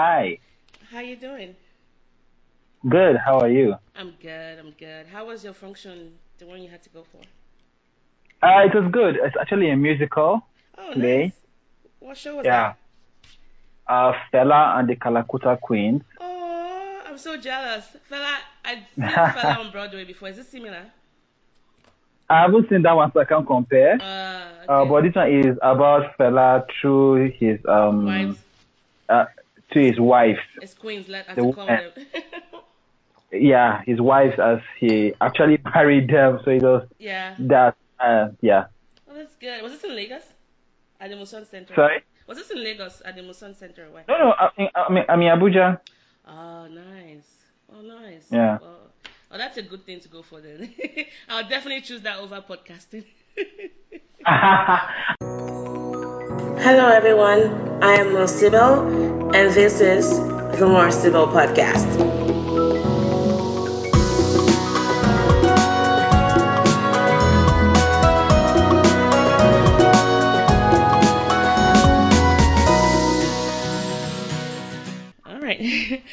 Hi. How you doing? Good. How are you? I'm good. I'm good. How was your function, the one you had to go for? Uh, it was good. It's actually a musical Oh, today. nice. What show was Yeah. Uh, Fela and the Kalakuta Queens. that? Oh, I'm so jealous. Fela, I've seen Fela on Broadway before. Is it similar? I haven't seen that one, so I can't compare. Uh, Uh, but this one is about Fela through his um Wives, uh, to his it's Queens, as the you call woman. them. Yeah, his wives as he actually married them. So it was yeah. that. Uh, yeah. Oh, that's good. Was this in Lagos? At the Muson Center? Sorry. Was this in Lagos at the Muson Center? Where? No, no. I mean, I mean, I mean Abuja. Oh, nice. Oh, nice. Yeah. Well, oh, that's a good thing to go for then. I'll definitely choose that over podcasting. Hello, everyone. I am Mo Sibyl, and this is the More Sibyl podcast. All right.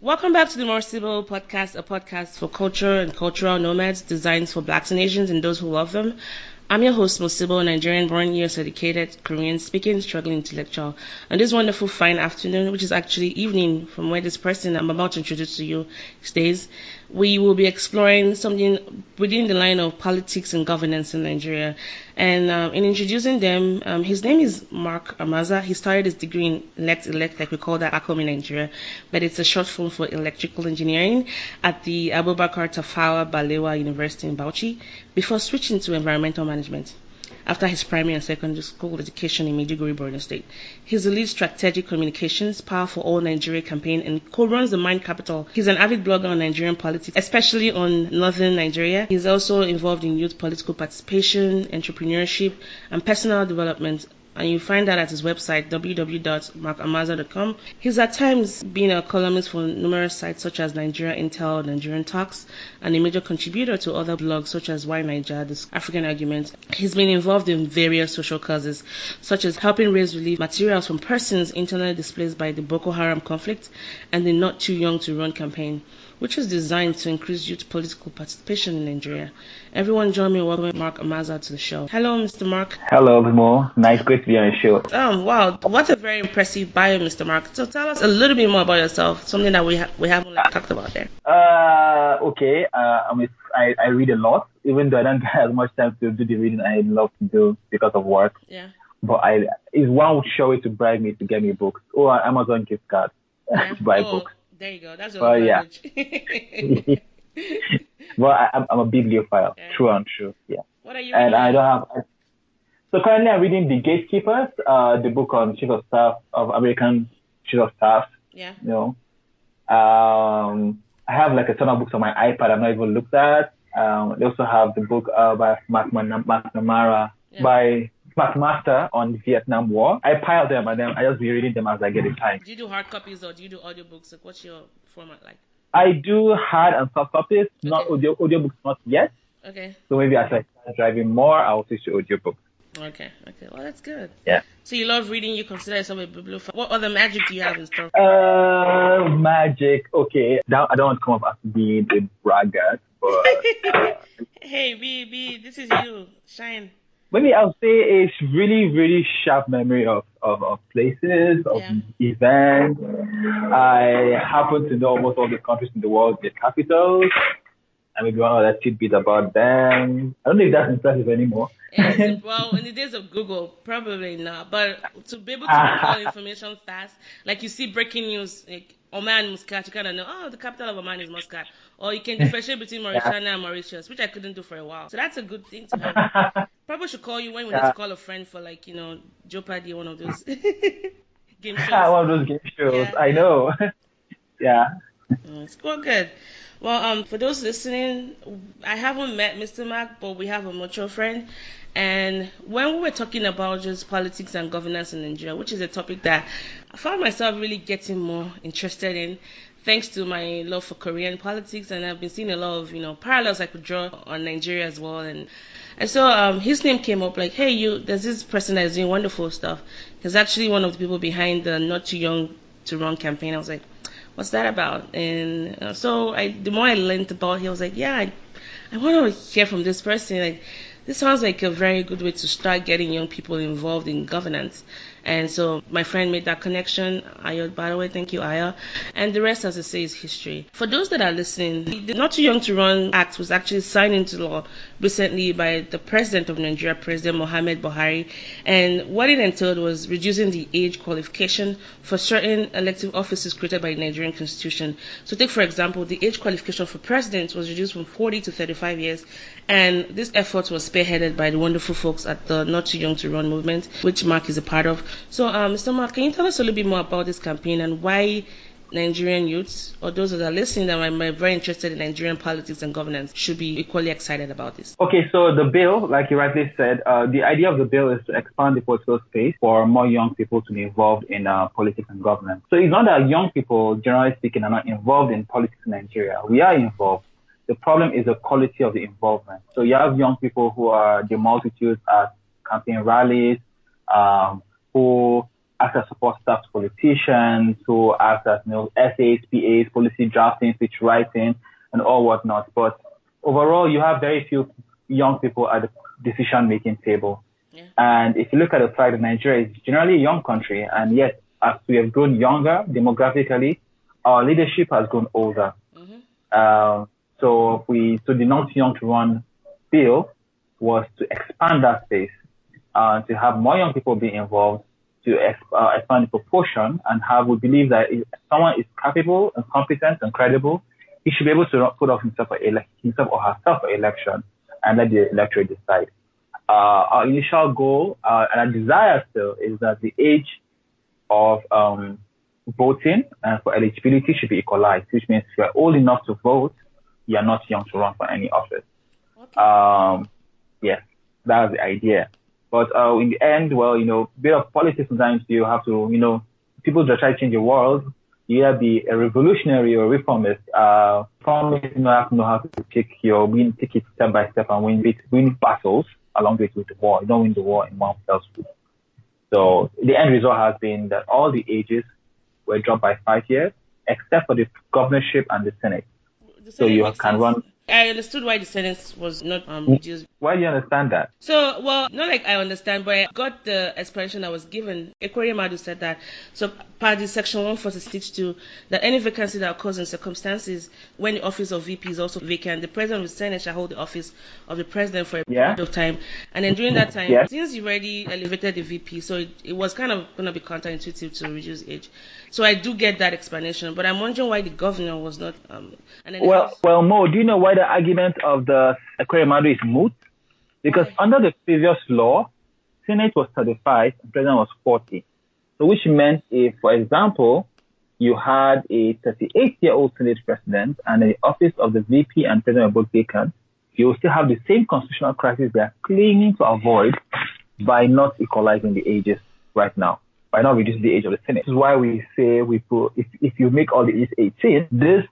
Welcome back to the More Civil Podcast, a podcast for culture and cultural nomads, designed for blacks and Asians and those who love them. I'm your host, Mosibo, Nigerian born, US educated, Korean speaking, struggling intellectual. On this wonderful fine afternoon, which is actually evening from where this person I'm about to introduce to you stays, we will be exploring something within the line of politics and governance in Nigeria. And um, in introducing them, um, his name is Mark Amaza. He started his degree in elect elect, like we call that ACOM in Nigeria, but it's a short form for electrical engineering at the Abubakar Tafawa Balewa University in Bauchi before switching to environmental management after his primary and secondary school education in Maiduguri, Borno State. He's the lead strategic communications, Power for All Nigeria campaign, and co-runs the Mind Capital. He's an avid blogger on Nigerian politics, especially on northern Nigeria. He's also involved in youth political participation, entrepreneurship, and personal development. And you find that at his website, www.markamaza.com. He's at times been a columnist for numerous sites such as Nigeria Intel, Nigerian Talks, and a major contributor to other blogs such as YNaija, the African Argument. He's been involved in various social causes, such as helping raise relief materials from persons internally displaced by the Boko Haram conflict and the Not Too Young to Run campaign, which was designed to increase youth political participation in Nigeria. Everyone join me in welcoming Mark Amaza to the show. Hello, Mr. Mark. Hello, Mo. Nice, great to be on the show. Um, wow, what a very impressive bio, Mr. Mark. So tell us a little bit more about yourself, something that we ha- we haven't like, talked about there. Uh, okay. Uh, I mean, I, I read a lot, even though I don't get as much time to do the reading I love to do because of work. Yeah. But I, it's one sure way to bribe me to get me books or an Amazon gift card yeah. to buy oh, books. There you go. That's your Oh, yeah. But I, I'm, I'm a bibliophile, Yeah. true and true. Yeah. what are you And I don't have. So currently, I'm reading The Gatekeepers, uh, the book on chief of staff of American chief of staff. Yeah. You know, um, I have like a ton of books on my iPad I've not even looked at. Um, they also have the book uh, by Mark McNamara Yeah. by McMaster on Vietnam War. I pile them and then I just be reading them as I get the time. Do you do hard copies or do you do audiobooks? Like, what's your format like? I do hard and soft copies, not audio audiobooks not yet. Okay. So maybe as I start driving more, I'll switch to audiobooks. Okay. Okay. Well, that's good. Yeah. So you love reading. You consider yourself a bibliophile. What other magic do you have in store? Uh, magic. Okay, now I don't want to come up as being a braggart, but hey, B, B, this is you. Shine. Maybe I'll say it's really, really sharp memory of, of, of places, of Yeah. events. I happen to know almost all the countries in the world, their capitals, and maybe one other tidbit about them. I don't know if that's impressive anymore. Yes, well, in the days of Google, probably not. But to be able to recall information fast, like you see breaking news, like Oman, Muscat, you kind of know, oh, the capital of Oman is Muscat. Or you can differentiate between Mauritania and Mauritius, which I couldn't do for a while. So that's a good thing to have. Probably should call you when we need to call a friend for, like, you know, Jeopardy, one of those game shows. one of those game shows. Yeah. I know. yeah. Mm, It's all good. Well, um, for those listening, I haven't met Mr. Mac, but we have a mutual friend. And when we were talking about just politics and governance in Nigeria, which is a topic that I found myself really getting more interested in, thanks to my love for Korean politics, and I've been seeing a lot of you know parallels I could draw on Nigeria as well. And and so um, his name came up like, hey, you, there's this person that is doing wonderful stuff. He's actually one of the people behind the Not Too Young to Run campaign. I was like, what's that about? And uh, so I, the more I learned about it, I was like, yeah, I, I want to hear from this person. Like, this sounds like a very good way to start getting young people involved in governance. And so my friend made that connection. Ayo, by the way, thank you, Aya. And the rest, as I say, is history. For those that are listening, the Not Too Young to Run Act was actually signed into law recently by the President of Nigeria, President Mohamed Buhari. And what it entailed was reducing the age qualification for certain elective offices created by the Nigerian Constitution. So take, for example, the age qualification for president was reduced from 40 to 35 years. And this effort was spearheaded by the wonderful folks at the Not Too Young to Run movement, which Mark is a part of. So, um, Mr. Mark, can you tell us a little bit more about this campaign and why Nigerian youths or those that are listening that are very interested in Nigerian politics and governance should be equally excited about this? Okay, so the bill, like you rightly said, uh, the idea of the bill is to expand the political space for more young people to be involved in uh, politics and governance. So it's not that young people, generally speaking, are not involved in politics in Nigeria. We are involved. The problem is the quality of the involvement. So you have young people who are the multitudes at campaign rallies, um, who act as support staff to politicians, who act as you know, SAs, PAs, policy drafting, speech writing, and all whatnot. But overall, you have very few young people at the decision making table. Yeah. And if you look at the fact that Nigeria is generally a young country, and yet as we have grown younger demographically, our leadership has grown older. Mm-hmm. Um, so we, so the not young to run bill was to expand that space, uh, to have more young people be involved, to uh, expand the proportion and have, we believe that if someone is capable and competent and credible, he should be able to put off himself, for ele- himself or herself for election and let the electorate decide. Uh, our initial goal uh, and our desire still is that the age of um, voting and for eligibility should be equalized, which means if you are old enough to vote, you are not young to run for any office. Okay. Um, yes, that's the idea. But uh, in the end, well, you know, bit of politics sometimes you have to, you know, people that try to change the world, you either be a revolutionary or a reformist. Uh, reformist, you know, have to know how to take your win, take it step by step and win, win battles along with, with the war. You don't win the war in one fell swoop. So the end result has been that all the ages were dropped by five years, except for the governorship and the Senate. The Senate so you can sense. I understood why the sentence was not um, reduced. Why do you understand that? So, well, not like I understand, but I got the explanation that was given. Ekweremadu said that. So, part of section 146.2, that any vacancy that occurs in circumstances when the office of VP is also vacant, the president of the Senate shall hold the office of the president for a yeah. period of time. And then during that time, yes. since you already elevated the VP, so it, it was kind of going to be counterintuitive to reduce age. So I do get that explanation, but I'm wondering why the governor was not. Um, well, well, Mo, do you know why the argument of the Ekweremadu is moot? Because under the previous law, Senate was 35 and President was 40. So which meant if, for example, you had a 38 year old Senate President and the office of the VP and President were both vacant, you will still have the same constitutional crisis they are clinging to avoid by not equalizing the ages right now by not reducing the age of the Senate. This is why we say we put, if, if you make all the age 18, this,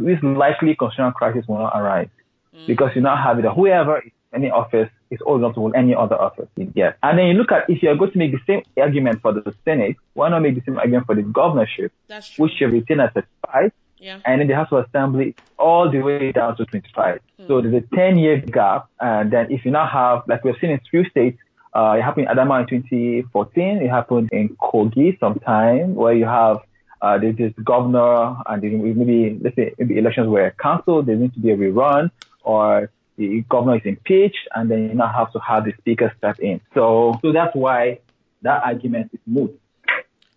this likely constitutional crisis will not arise. Mm. Because you now have it, whoever is any office is old enough to hold any other office. Yes. And then you look at if you're going to make the same argument for the Senate, why not make the same argument for the governorship, which you retain at 35, yeah. and then the House of Assembly all the way down to 25. Mm. So there's a 10 year gap. And then if you now have, like we've seen in few states, uh, it happened in Adamawa in 2014. It happened in Kogi sometime where you have uh, there's this governor and maybe let's say maybe elections were cancelled. There needs to be a rerun or the governor is impeached and then you now have to have the speaker step in. So so that's why that argument is moot.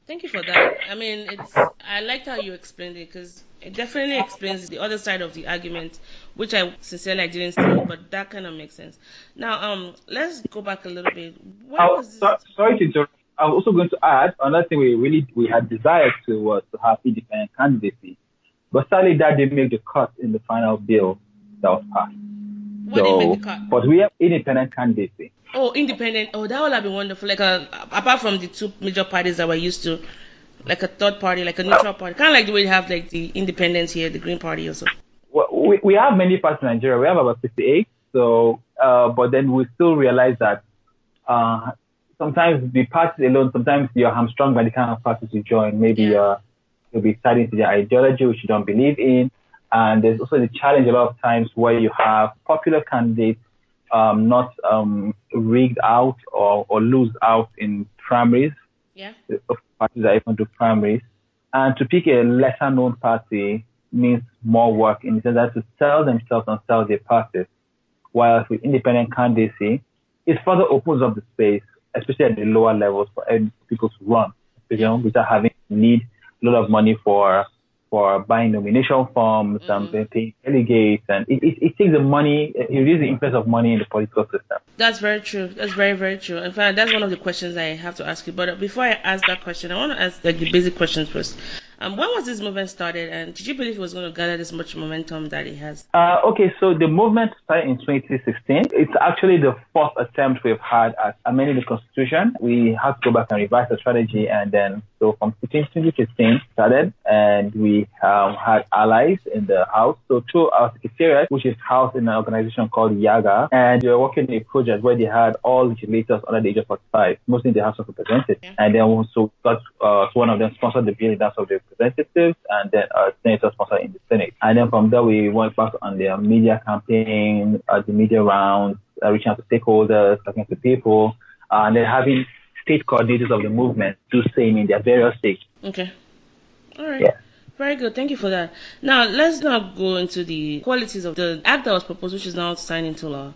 Thank you for that. I mean, it's I liked how you explained it because it definitely explains the other side of the argument, which I sincerely I didn't see, but that kind of makes sense. Now, um, let's go back a little bit. What so, sorry to interrupt. I was also going to add another thing we really we had desired to was to have independent candidacy, but sadly that didn't make the cut in the final bill that was passed. What so, didn't make the cut? But we have independent candidacy. Oh, independent. Oh, that would have been wonderful. Like a, uh, apart from the two major parties that we're used to, like a third party, like a neutral party, kind of like the way you have like the independents here, the Green Party also. Well, we, we have many parties in Nigeria. We have about 58. So, uh, but then we still realize that uh, sometimes the parties alone, sometimes you're hamstrung by the kind of parties you join. Maybe yeah. uh, will be tied into their ideology, which you don't believe in. And there's also the challenge a lot of times where you have popular candidates um, not um, rigged out or, or lose out in primaries. Yeah. Parties that even do primaries. And to pick a lesser known party means more work in the sense that to sell themselves and sell their parties. While with independent candidacy, it further opens up the space, especially at the lower levels for people to run, you know, without having need a lot of money for for buying nomination forms mm-hmm. and paying delegates, and it, it, it, takes the money, it reduces the influence of money in the political system. That's very true. That's very, very true. In fact, that's one of the questions I have to ask you. But before I ask that question, I want to ask like the basic questions first. Um, when was this movement started, and did you believe it was going to gather this much momentum that it has? Uh, okay, so the movement started in 2016. It's actually the fourth attempt we've had at amending the constitution. We had to go back and revise the strategy, and then so from 2016 started, and we um, had allies in the house. So through our secretariat, which is housed in an organization called YIAGA, and we were working in a project where they had all legislators under the age of 45, mostly in the House of Representatives, yeah. and then also got uh, so one of them sponsored the bill in House of the representatives and then uh, senator sponsored in the Senate. And then from there, we went back on the media campaign, uh, the media rounds, uh, reaching out to stakeholders, talking to people, uh, and then having state coordinators of the movement do same in their various states. Okay. All right. Yeah. Very good. Thank you for that. Now, let's now go into the qualities of the act that was proposed, which is now signed into law.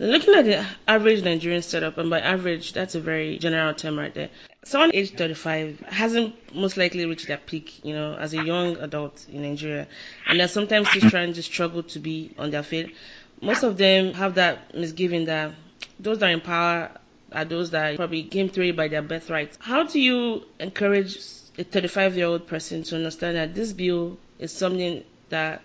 Looking at the average Nigerian setup, and by average, that's a very general term right there. Someone aged 35 hasn't most likely reached their peak, you know, as a young adult in Nigeria, and they're sometimes still trying to struggle to be on their feet. Most of them have that misgiving that those that are in power are those that probably came through by their birthright. How do you encourage a 35 year old person to understand that this bill is something that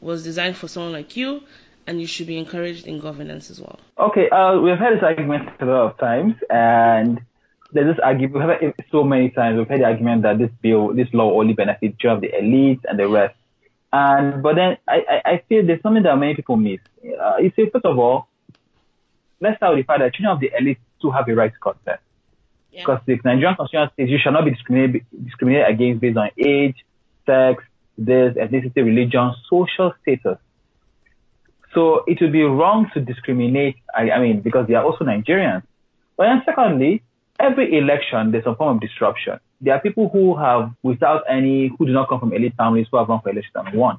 was designed for someone like you and you should be encouraged in governance as well. Okay, uh, we've had this argument a lot of times, and there's this argument, we've had it so many times, we've had the argument that this bill, this law only benefits just the elite and the rest. And, but then I, I, I feel there's something that many people miss. Uh, you see, first of all, let's start with the fact that children of the elite do have a right to contest. Yeah. Because the Nigerian constitution says you shall not be discriminated, discriminated against based on age, sex, this, ethnicity, religion, social status. So it would be wrong to discriminate, I, I mean, because they are also Nigerians. But then secondly, every election, there's some form of disruption. There are people who have, without any, who do not come from elite families, who have run for election and won.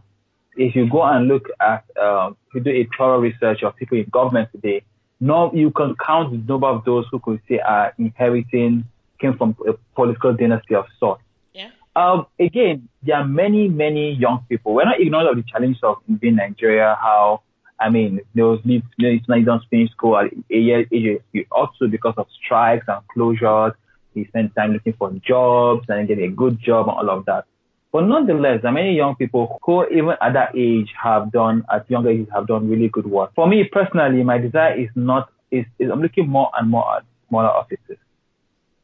If you go and look at, uh, if you do a thorough research of people in government today, no, you can count the number of those who could say are inheriting, came from a political dynasty of sorts. Yeah. Um, again, there are many, many young people. We're not ignoring of the challenges of being Nigeria, how I mean, those need, it's not, you don't finish school at a year age. Also because of strikes and closures, he spend time looking for jobs and getting a good job and all of that. But nonetheless, there are many young people who even at that age have done, at younger ages have done really good work. For me personally, my desire is not, is, is I'm looking more and more at smaller offices.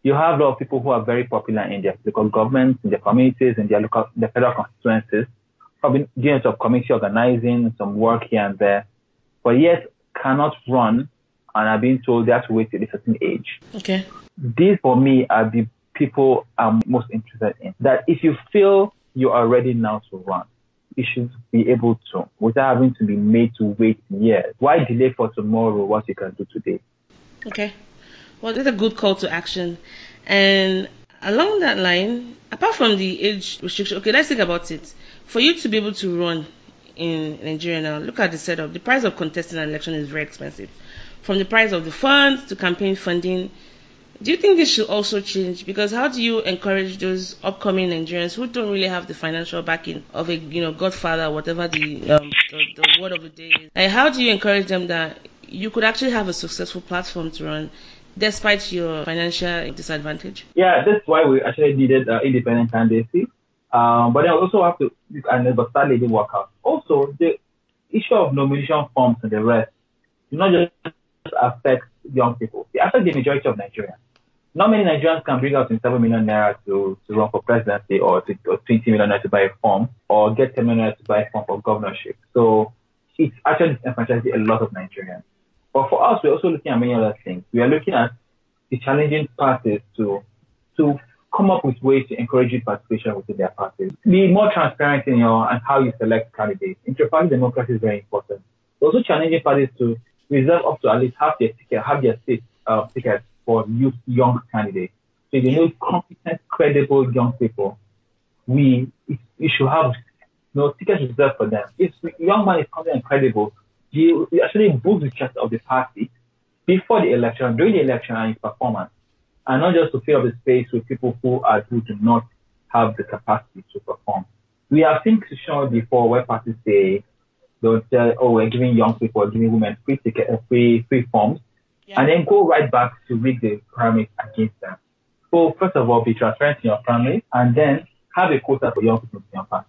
You have a lot of people who are very popular in their local governments, in their communities, in their local, the federal constituencies probably doing some community organizing, some work here and there, but yet cannot run and are being told they have to wait till a certain age. Okay. These for me are the people I'm most interested in. That if you feel you are ready now to run, you should be able to without having to be made to wait years. Why delay for tomorrow what you can do today? Okay. Well, that's a good call to action. And along that line, apart from the age restriction, okay, let's think about it for you to be able to run in Nigeria now, look at the setup. The price of contesting an election is very expensive. From the price of the funds to campaign funding, do you think this should also change? Because how do you encourage those upcoming Nigerians who don't really have the financial backing of a you know godfather, whatever the um, the, the word of the day is? And how do you encourage them that you could actually have a successful platform to run despite your financial disadvantage? Yeah, that's why we actually needed uh, independent candidacy. Um, but then also have to, start leading work out. Also, the issue of nomination forms and the rest do not just affect young people. They affect the majority of Nigerians. Not many Nigerians can bring out 27 million naira to, to run for presidency or, to, or 20 million naira to buy a form or get 10 million naira to buy a form for governorship. So it's actually disenfranchising a lot of Nigerians. But for us, we're also looking at many other things. We are looking at the challenging parties to, to come up with ways to encourage participation within their parties. Be more transparent in your and how you select candidates. Inter-party democracy is very important. We're Also challenging parties to reserve up to at least half their ticket, half their seat uh, tickets for youth young candidates. So you need competent, credible young people. We you should have you know, tickets reserved for them. If young man is competent and credible, you, actually boost the trust of the party before the election, during the election, and his performance, and not just to fill up the space with people who are who do not have the capacity to perform. We have seen situations before where parties say they'll tell, oh, we're giving young people, giving women free ticket, uh, free free forms, yeah. and then go right back to rig the primaries against them. So first of all, be transparent in your primaries, and then have a quota for young people in your party.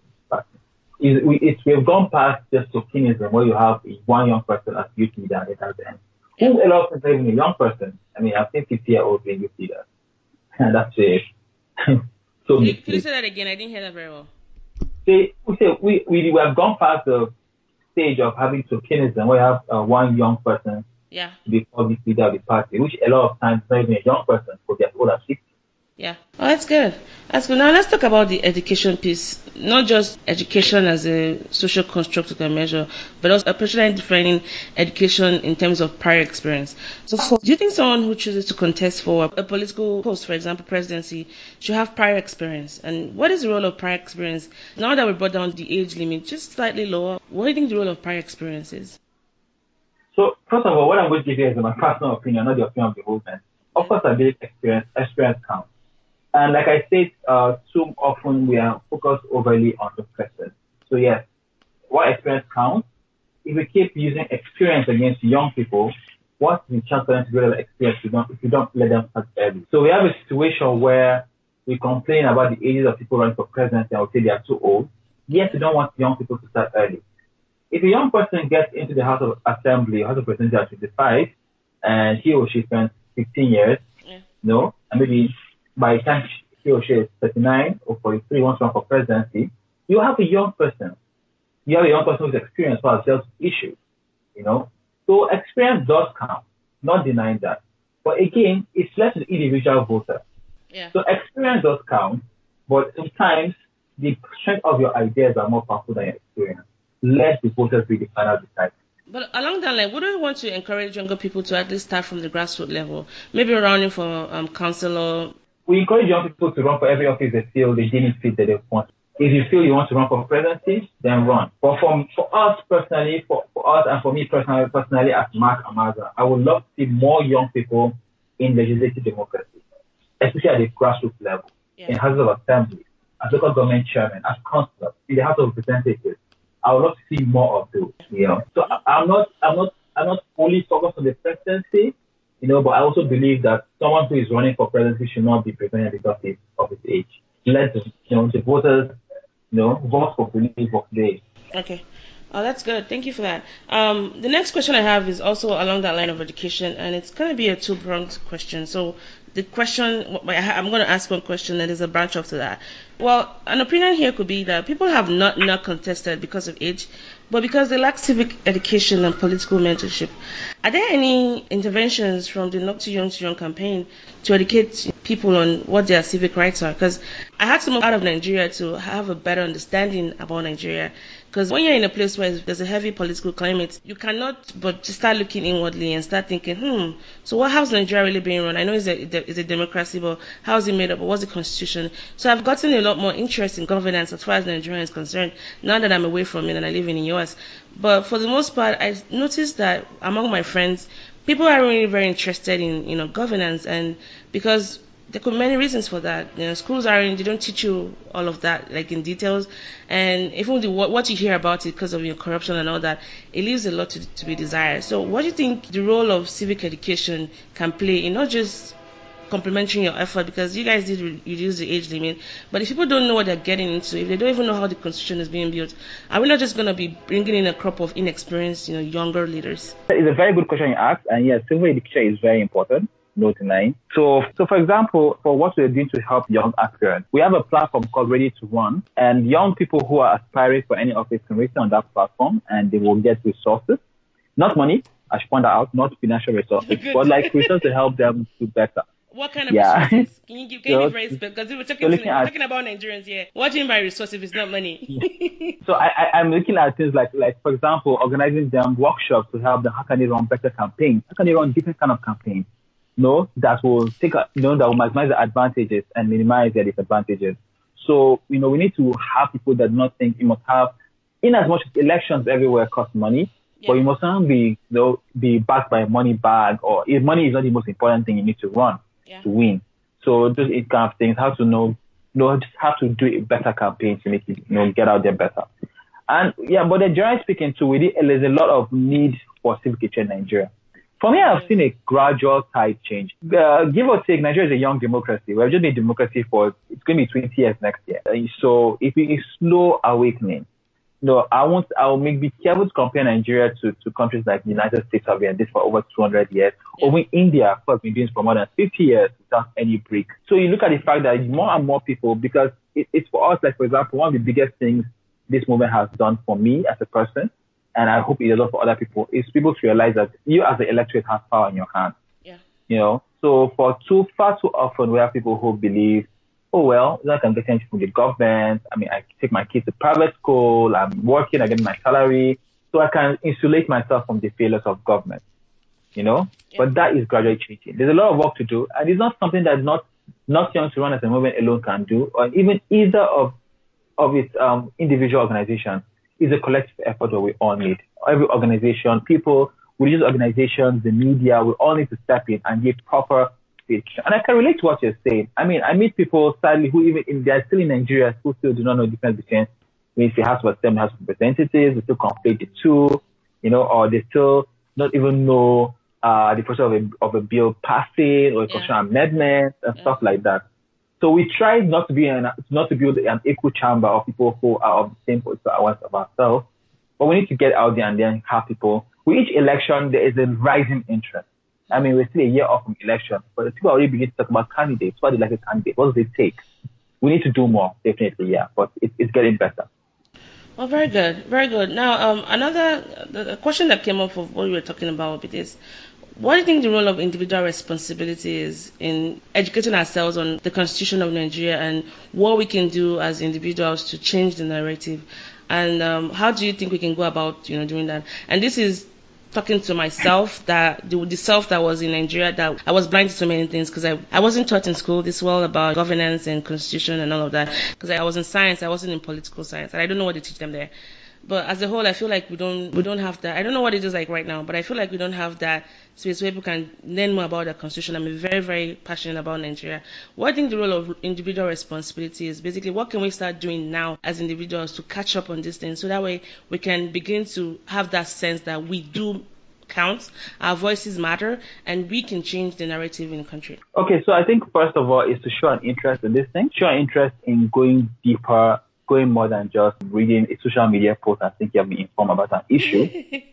It, we, it, we've gone past just tokenism where you have one young person as youth leader and it has end. Who allows even a young person? I mean, I've seen 50 year olds being youth leaders. And that's it. so Can you say that again? I didn't hear that very well. Say, we, say, we, we, we have gone past the stage of having tokenism where you have uh, one young person yeah. to be public leader of the party, which a lot of times not even a young person could get older 60 yeah. Oh, that's good. That's good. Now let's talk about the education piece. Not just education as a social construct we can measure, but also especially defining education in terms of prior experience. So, for, do you think someone who chooses to contest for a political post, for example, presidency, should have prior experience? And what is the role of prior experience? Now that we brought down the age limit just slightly lower, what do you think the role of prior experience is? So, first of all, what I'm going to give you is my personal opinion, not the opinion of the whole movement. Of course, I believe experience, experience counts. And like I said, uh, too often we are focused overly on the present. So yes, what experience counts? If we keep using experience against young people, what's the chance for them to build experience if you don't, if you don't let them start early? So we have a situation where we complain about the ages of people running for president and we say they are too old. Yes, we don't want young people to start early. If a young person gets into the House of Assembly, House of Representatives at 25, and he or she spends 15 years, yeah. no, and maybe by the time he or she is 39 or 43 wants to run for presidency, you have a young person. You have a young person who's experienced for sales issues, you know. So experience does count, not denying that. But again, it's left to the individual voter. Yeah. So experience does count, but sometimes the strength of your ideas are more powerful than your experience. Let the voters be the final decider. But along that line, wouldn't we want to encourage younger people to at least start from the grassroots level? Maybe running for um, councillor, we encourage young people to run for every office they feel they didn't fit that they want. If you feel you want to run for presidency, then run. But for, for us personally, for, for us and for me personally, personally as Mark Amaza, I would love to see more young people in legislative democracy, especially at the grassroots level, yeah. in Houses of Assembly, as local government chairman, as councillor, in the House of Representatives. I would love to see more of those, know. So I, I'm not, I'm not, I'm not fully focused on the presidency, you know, but I also believe that someone who is running for presidency should not be prevented because of his age. Let the, you know, the voters, you know, vote for belief of today. Okay. Oh, that's good. Thank you for that. Um, the next question I have is also along that line of education, and it's going to be a two-pronged question. So the question I'm going to ask one question that is a branch off to that. Well, an opinion here could be that people have not not contested because of age, but because they lack civic education and political mentorship. Are there any interventions from the Not Too Young to Young campaign to educate people on what their civic rights are? Because I had to move out of Nigeria to have a better understanding about Nigeria because when you're in a place where there's a heavy political climate, you cannot but just start looking inwardly and start thinking, hmm, so what, how's Nigeria really being run? I know it's a, it's a democracy, but how is it made up? What's the constitution? So I've gotten a lot more interest in governance as far as Nigeria is concerned, now that I'm away from it and I live in the US. But for the most part, I noticed that among my friends, people are really very interested in, you know, governance and because there could be many reasons for that. You know, schools are in, they don't teach you all of that like in details, and even the, what, what you hear about it because of your corruption and all that, it leaves a lot to, to be desired. So, what do you think the role of civic education can play in not just complementing your effort because you guys did reduce the age limit. But if people don't know what they're getting into, if they don't even know how the constitution is being built, are we not just going to be bringing in a crop of inexperienced, you know, younger leaders? It's a very good question you asked, and yes, civic education is very important no denying. So, so for example, for what we're doing to help young aspirants, we have a platform called Ready to Run, and young people who are aspiring for any office can register on that platform, and they will get resources, not money, I should point that out, not financial resources, but like resources to help them do better. What kind of Yeah. resources? Can you give? Can you So- very? Because we were talking, so to, at- talking about Nigerians here. What do you mean by resources if it's not money? So I, I, I'm looking at things like, like for example, organizing them workshops to help them. How can they run better campaigns? How can they run different kind of campaigns? No, that will take, a, you know, that will maximize the advantages and minimize their disadvantages. So, you know, we need to have people that do not think you must have, in as much as elections everywhere cost money, but you must not be, you know, be backed by a money bag or if money is not the most important thing you need to run yeah. to win. So those eight kind of things, how to know, you know, just have to do a better campaign to make it, you know, get out there better. And yeah, but then generally speaking, too, we did, there's a lot of need for civic culture in Nigeria. For me, I've seen a gradual tide change. Uh, give or take, Nigeria is a young democracy. We've just been democracy for, it's going to be 20 years next year. So if it is slow awakening, no, I won't, I'll make, be careful to compare Nigeria to, to countries like the United States have been this for over 200 years. Or India, who has been doing this for more than 50 years without any break. So you look at the fact that more and more people, because it, it's for us, like, for example, one of the biggest things this movement has done for me as a person, and I hope it does for other people, is people to realize that you as the electorate have power in your hands. Yeah. You know, so for too far too often we have people who believe, oh well, I can get anything from the government. I mean, I take my kids to private school. I'm working. I get my salary, so I can insulate myself from the failures of government. You know, Yeah. but that is gradually changing. There's a lot of work to do, and it's not something that not not young to run as a movement alone can do, or even either of of its um, individual organizations is a collective effort that we all need. Every organization, people, religious organizations, the media, we all need to step in and give proper speech. And I can relate to what you're saying. I mean, I meet people sadly who even in they're still in Nigeria who still do not know the difference between means the House of Assembly House of Representatives, they still conflate the two, you know, or they still not even know uh, the process of a, of a bill passing or a Yeah. constitutional amendment and Yeah. stuff like that. So we try not to be an, not to build an equal chamber of people who are of the same political hours of ourselves, but we need to get out there and then have people. With each election, there is a rising interest. I mean, we're still a year off from election, but people already begin to talk about candidates. What do they like a candidate? What does it take? We need to do more, definitely, yeah, but it, it's getting better. Well, very good, very good. Now, um, another the, question that came up of what we were talking about with is, what do you think the role of individual responsibility is in educating ourselves on the Constitution of Nigeria and what we can do as individuals to change the narrative, and um, how do you think we can go about, you know, doing that? And this is talking to myself that the, the self that was in Nigeria that I was blind to so many things because I, I wasn't taught in school this well about governance and constitution and all of that because I was in science I wasn't in political science and I don't know what they teach them there but as a whole I feel like we don't we don't have that. I don't know what it is like right now but I feel like we don't have that space where people can learn more about the constitution. I'm very very passionate about Nigeria. What I think the role of individual responsibility is basically what can we start doing now as individuals to catch up on these things so that way we can begin to have that sense that we do count, our voices matter, and we can change the narrative in the country. Okay, so I think first of all is to show an interest in this thing, show an interest in going deeper, going more than just reading a social media post and think you have been informed about an issue.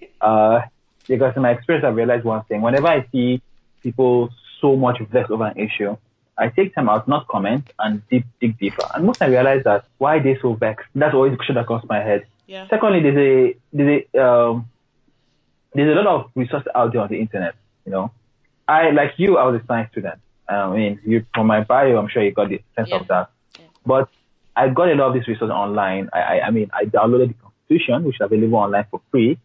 uh, because in my experience, I've realized one thing. Whenever I see people so much vexed over an issue, I take time out, not comment, and deep, dig deeper. And most I realize that why they so vexed. That's always the question that comes to my head. Yeah. Secondly, there's a there's a um, there's a lot of resources out there on the internet. You know, I like you, I was a science student. I mean, you from my bio, I'm sure you got the sense Yeah. of that. Yeah. But I got a lot of these resources online. I, I, I mean, I downloaded the Constitution, which is available online for free.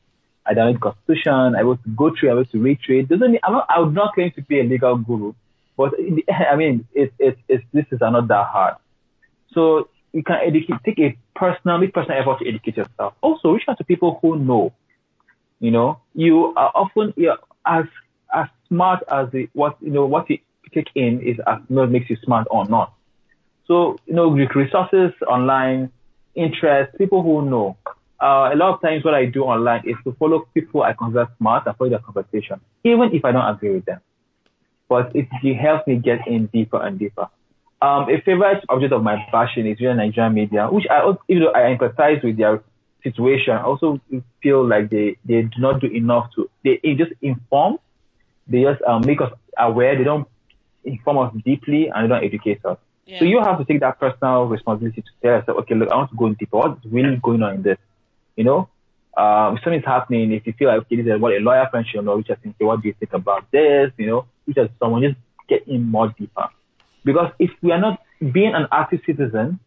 I downloaded the Constitution. I was to go through. I was to read through it. Doesn't mean I'm not. I would not claim to be a legal guru, but it, I mean, it's it's it's this is not that hard. So you can educate, take a personal, make personal effort to educate yourself. Also, reach out to people who know. You know, you are often you're as as smart as the, what you know what you take in is as what makes you smart or not. So you know, resources online, interest, people who know. Uh, a lot of times, what I do online is to follow people I consider smart and follow their conversation, even if I don't agree with them. But it, it helps me get in deeper and deeper. Um, a favorite object of my passion is really Nigerian media, which I, even though I empathize with their situation, I also feel like they, they do not do enough to, they, they just inform, they just um, make us aware, they don't inform us deeply and they don't educate us. Yeah. So you have to take that personal responsibility to tell yourself, okay, look, I want to go in deeper. What's really going on in this? You know, um, if something's happening, if you feel like, okay, this is what a lawyer friend should know, which I think, okay, what do you think about this? You know, which is someone just get in more deeper. Because if we are not being an active citizen,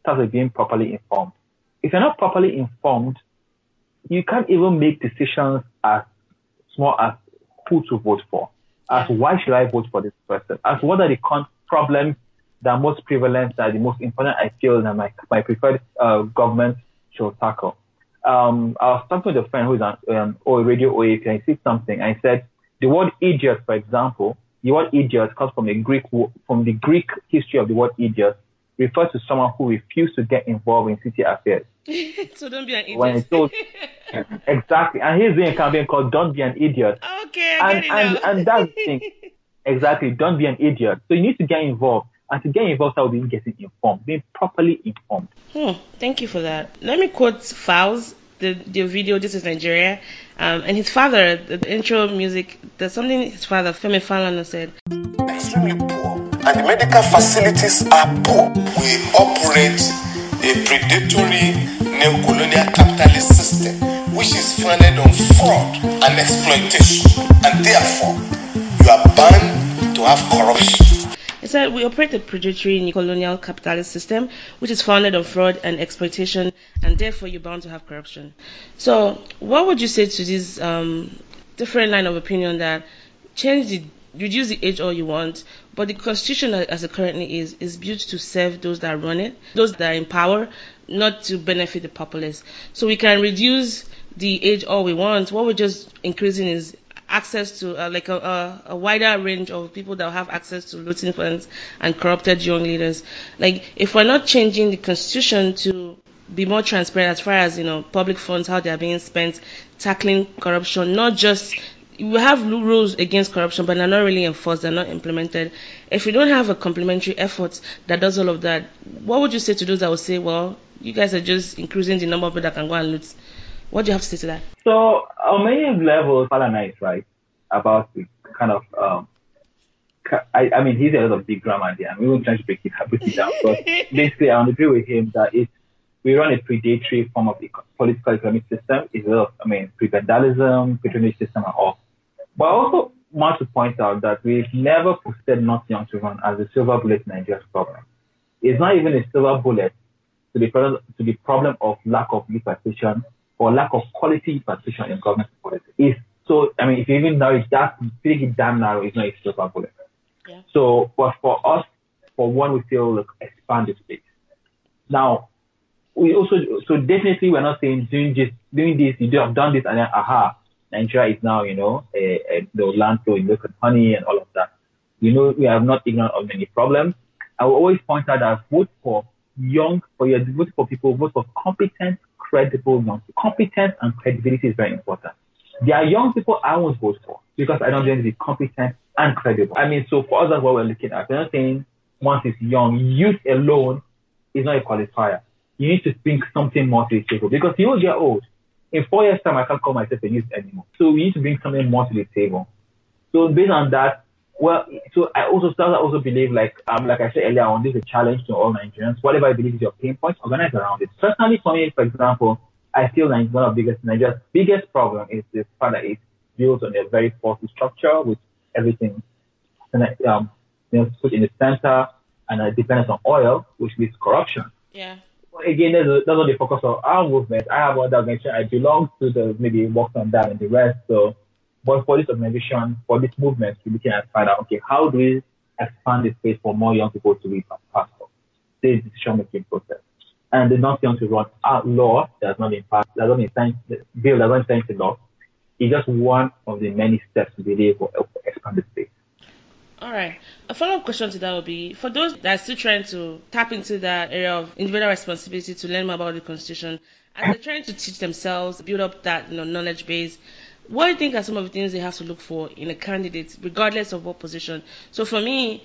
starts with being properly informed. If you're not properly informed, you can't even make decisions as small as who to vote for, as why should I vote for this person, as what are the con- problems that are most prevalent, are the most important I feel that my, my preferred uh, government should tackle. Um, I was talking with a friend who's on um, radio OAP and he said something. I said, the word idiot, for example, the word idiot comes from a Greek, from the Greek history of the word idiot, refers to someone who refused to get involved in city affairs. so don't be an idiot. When told, exactly. And he's doing a campaign called Don't Be an Idiot. Okay, I and, and, and that's the thing. Exactly. Don't be an idiot. So you need to get involved. And to get involved, I will be getting informed, being properly informed. Hmm, thank you for that. Let me quote Falz, the, the video, This is Nigeria. Um, and his father, the, the, intro music, there's something his father, Femi Falana, said. Extremely poor. And the medical facilities are poor. We operate a predatory neo-colonial capitalist system which is founded on fraud and exploitation. And therefore, you are bound to have corruption. He said, We operate a predatory colonial capitalist system which is founded on fraud and exploitation, and therefore you're bound to have corruption. So, what would you say to this um, different line of opinion that change the reduce the age all you want, but the constitution as it currently is is built to serve those that run it, those that are in power, not to benefit the populace. So we can reduce the age all we want. What we're just increasing is access to uh, like a, a, wider range of people that have access to looting funds and corrupted young leaders. Like if we're not changing the constitution to be more transparent as far as you know public funds how they are being spent, tackling corruption, not just we have rules against corruption, but they're not really enforced, they're not implemented. If we don't have a complementary effort that does all of that, what would you say to those that would say, well, you guys are just increasing the number of people that can go and loot? What do you have to say to that? So on many levels, Falana is right about the kind of um, I, I mean, he's a lot of big grammar there. We won't try to break it, break it down. But basically, I agree with him that it's, we run a predatory form of political economic system. It's a lot of, I mean, prebendalism, patronage system and all. But I also want to point out that we've never posted Not Young to Run as a silver bullet in Nigeria's problem. It's not even a silver bullet to the problem, to the problem of lack of participation or lack of quality participation in government policy. Is so I mean if you even know it's that pretty damn narrow, it's not a silver bullet. Yeah. So but for us, for one we feel like expand the space. Now we also so definitely we're not saying doing this doing this, you have done this and then aha, Nigeria is now, you know, a, a, the land flow in local honey and all of that. We know we are not ignorant of many problems. I will always point out that vote for young, for your vote for people, vote for competent, credible people. Competence and credibility is very important. There are young people I won't vote for because I don't want to be competent and credible. I mean, so for us, that's what we're looking at. We're not saying once it's young, youth alone is not a qualifier. You need to bring something more to the table because you will get old. In four years' time, I can't call myself a youth anymore. So we need to bring something more to the table. So based on that, well, so I also start. I also believe, like um, like I said earlier on, this is a challenge to all Nigerians. Whatever I believe is your pain point, organize around it. Personally, for me, for example, I feel like one of the biggest Nigeria's biggest problem is this fact that it built on a very faulty structure with everything, um, you know, put in the center and a dependence on oil, which leads to corruption. Yeah. again, that's, that's not the focus of our movement. I have other organization. I belong to the maybe worked on that and the rest. So but for this organization, for this movement, we're looking at out, okay, how do we expand the space for more young people to read passport? This decision making process. And the not to run our law that's not in passed, that's not in science, bill that's not in law, is just one of the many steps to be able to expand the space. All right. A follow up question to that would be for those that are still trying to tap into that area of individual responsibility to learn more about the Constitution, and they're trying to teach themselves, build up that you know, knowledge base, what do you think are some of the things they have to look for in a candidate, regardless of what position? So for me,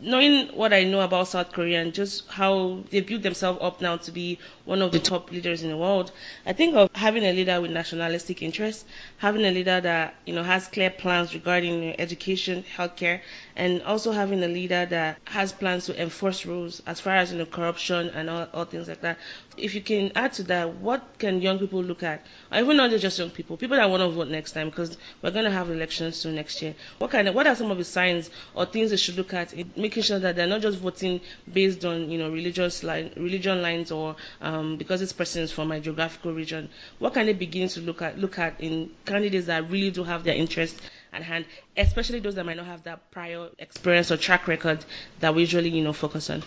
knowing what I know about South Korea and just how they built themselves up now to be one of the top leaders in the world, I think of having a leader with nationalistic interests, having a leader that you know has clear plans regarding education, healthcare, and also having a leader that has plans to enforce rules as far as you know corruption and all, all things like that. If you can add to that, what can young people look at, or even not just young people, people that want to vote next time, because we're going to have elections soon next year. What kind of, what are some of the signs or things they should look at in making sure that they're not just voting based on you know religious line, religion lines or um, because this person is from my geographical region? What can they begin to look at look at in candidates that really do have their interest at hand, especially those that might not have that prior experience or track record that we usually, you know, focus on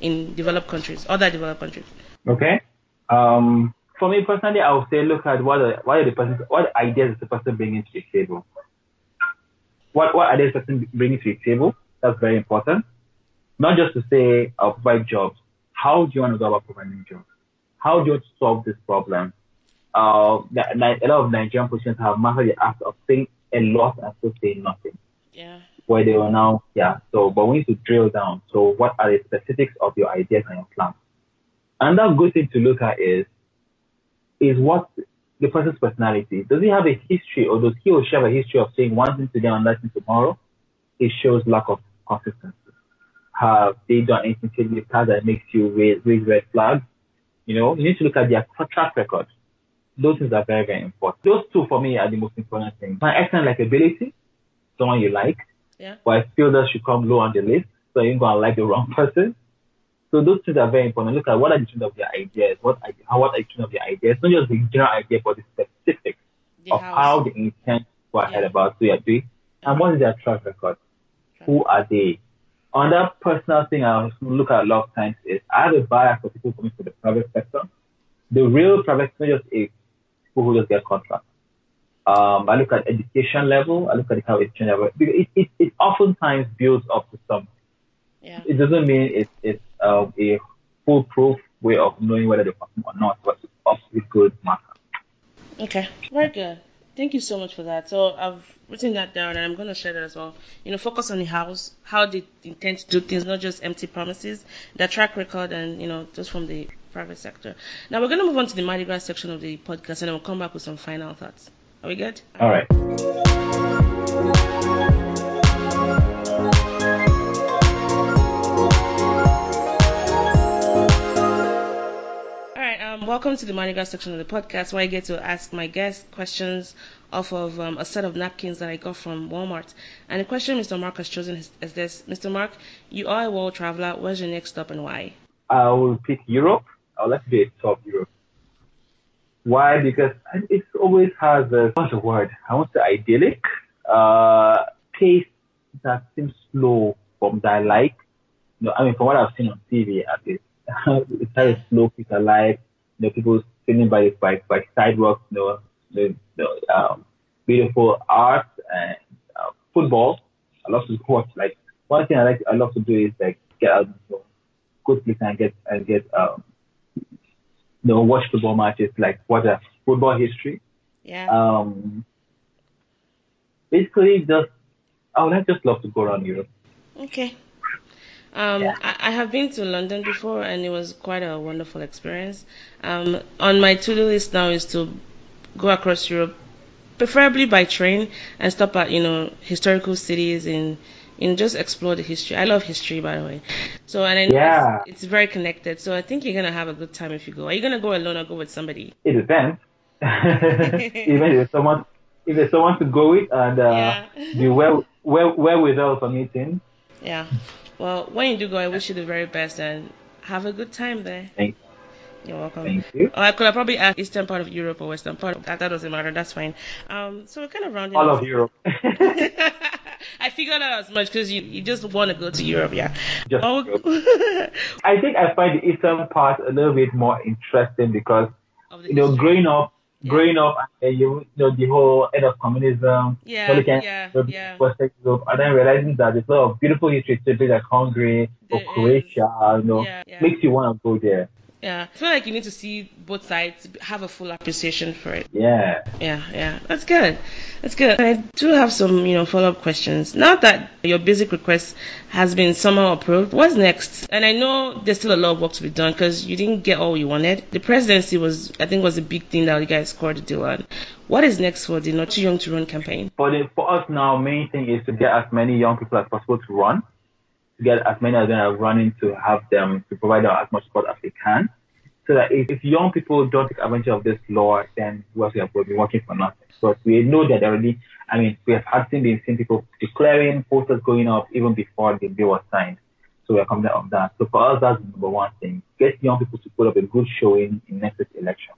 in developed countries, other developed countries. Okay. Um, for me personally, I would say look at what are, what are the person, what ideas is the person bringing to the table. What what ideas the person bringing to the table? That's very important. Not just to say I'll provide jobs. How do you want to go about providing jobs? How do you want to solve this problem? Uh, a lot of Nigerian politicians have mastered the art of saying a lot and still saying nothing. Yeah. Where they will now, yeah. So, but we need to drill down. So, what are the specifics of your ideas and your plans? Another good thing to look at is is what the person's personality. Does he have a history, or does he or she have a history of saying one thing today and another thing tomorrow? It shows lack of consistency. Have they done anything to the that makes you raise, raise red flags? You know, you need to look at their track record. Those things are very, very important. Those two for me are the most important things. My excellent likability, someone you like, yeah. but I feel that should come low on the list, so you're gonna like the wrong person. So those things are very important. Look at what are the trend of their ideas, what how what are the of their ideas, not just the general idea, but the specifics The of house. how the intent ahead Yeah. about so you're doing, and what is their track record? Who are they? Another personal thing I look at a lot of times is I have a bias for people coming from the private sector. The real private sector just is people who just get contracts. Um, I look at education level, I look at the kind of education level. Because it, it, it oftentimes builds up to something. Yeah. It doesn't mean it's, it's um, a foolproof way of knowing whether they perform or not, but it's obviously good marker. Okay, very good. Thank you so much for that. So I've written that down and I'm going to share that as well. You know, focus on the house, how they intend to do things, not just empty promises, their track record, and, you know, just from the private sector. Now we're going to move on to the Mardi Gras section of the podcast and then we'll come back with some final thoughts. Are we good? All right. All right, um, welcome to the Mardi Gras section of the podcast where I get to ask my guests questions off of um, a set of napkins that I got from Walmart. And the question Mr. Mark has chosen is, is this Mr. Mark, you are a world traveler. Where's your next stop and why? I will pick Europe. I like to be a top Europe. Why? Because it always has a what's the word? I want to say idyllic, uh, pace that seems slow from that like. You know, I mean, from what I've seen on TV, at least, it's a slow pace I like. You know, people sitting by by by sidewalks. You know, the, the um, beautiful art and uh, football. I love to watch. Like one thing I like, I love to do is like get out and go go to place and get and get um you know watch football matches like watch a football history. Yeah. Um basically just I would just love to go around Europe. Okay. Um, Yeah. I, I have been to London before and it was quite a wonderful experience. Um, on my to-do list now is to go across Europe, preferably by train and stop at, you know, historical cities and, and just explore the history. I love history, by the way. So, and I know Yeah. it's, it's very connected. So I think you're going to have a good time if you go. Are you going to go alone or go with somebody? It depends. Even if there's someone if there's someone to go with and uh Yeah. be well well well without for meeting. Yeah. Well, when you do go, I wish you the very best and have a good time there. Thank You're welcome. thank you. Or I could have probably asked eastern part of Europe or western part. That, that doesn't matter. That's fine. Um, so we're kind of rounding All of Europe. I figured out as much because you, you just want to go to Europe, yeah. Just Oh, Europe. I think I find the eastern part a little bit more interesting because you know, history. growing up, Yeah. growing up, uh, you, you know, the whole end of communism, Yeah, at yeah, the yeah. Western Europe, and then realizing that there's a lot of beautiful history to places like Hungary or There is. Croatia, you know, Yeah, yeah. makes you want to go there. Yeah, I feel like you need to see both sides, have a full appreciation for it. Yeah. Yeah, yeah, that's good. That's good. I do have some, you know, follow-up questions. Now that your basic request has been somehow approved, what's next? And I know there's still a lot of work to be done because you didn't get all you wanted. The presidency was, I think, was a big thing that you guys scored a deal on. What is next for the Not Too Young to Run campaign? For the, for us now, main thing is to get as many young people as possible to run, get as many of them are running to have them to provide them as much support as they can so that if, if young people don't take advantage of this law, then we'll be working for nothing. But we know that already, I mean, we have had seen, seen people declaring posters going up even before the bill was signed. So we're confident of that. So for us, that's number one thing. Get young people to put up a good showing in next election.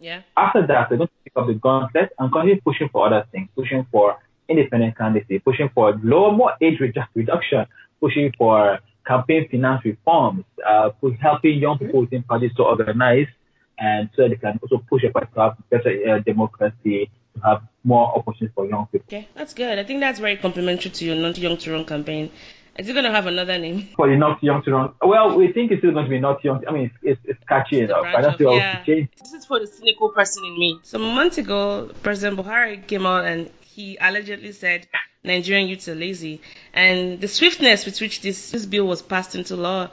Yeah. After that, we're going to pick up the gauntlet and continue pushing for other things, pushing for independent candidacy, pushing for lower, more age reduction, pushing for campaign finance reforms, uh, helping young people within parties to organize and so they can also push a party to have better uh, democracy, to have more opportunities for young people. Okay, that's good. I think that's very complimentary to your Not Young to Run campaign. Is it going to have another name? For the Not Young to Run? Well, we think it's still going to be Not Young. I mean, it's, it's, it's catchy enough. I don't feel yeah. This is for the cynical person in me. Some months ago, President Buhari came out and he allegedly said Nigerian youths are lazy. And the swiftness with which this, this bill was passed into law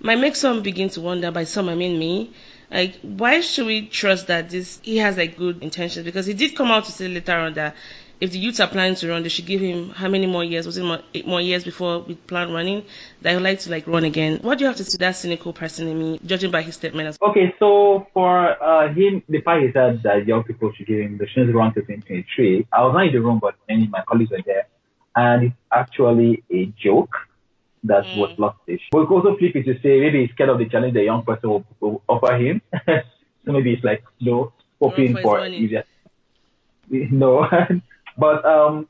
might make some begin to wonder, by some I mean me, like why should we trust that this he has like good intentions? Because he did come out to say later on that if the youths are planning to run, they should give him how many more years? Was it more, eight more years before we plan running? That he would like to like run again. What do you have to say that cynical person in me, judging by his statement? As okay, so for uh, him, the fact he said that young people should give him the chance to run to 2023. I was not in the room, but many of my colleagues were there, and it's actually a joke. That's mm. what lost it. We could also flip it to say maybe he's scared of the challenge the young person will, will offer him. so maybe it's like no, hoping for, for easier. No. But um,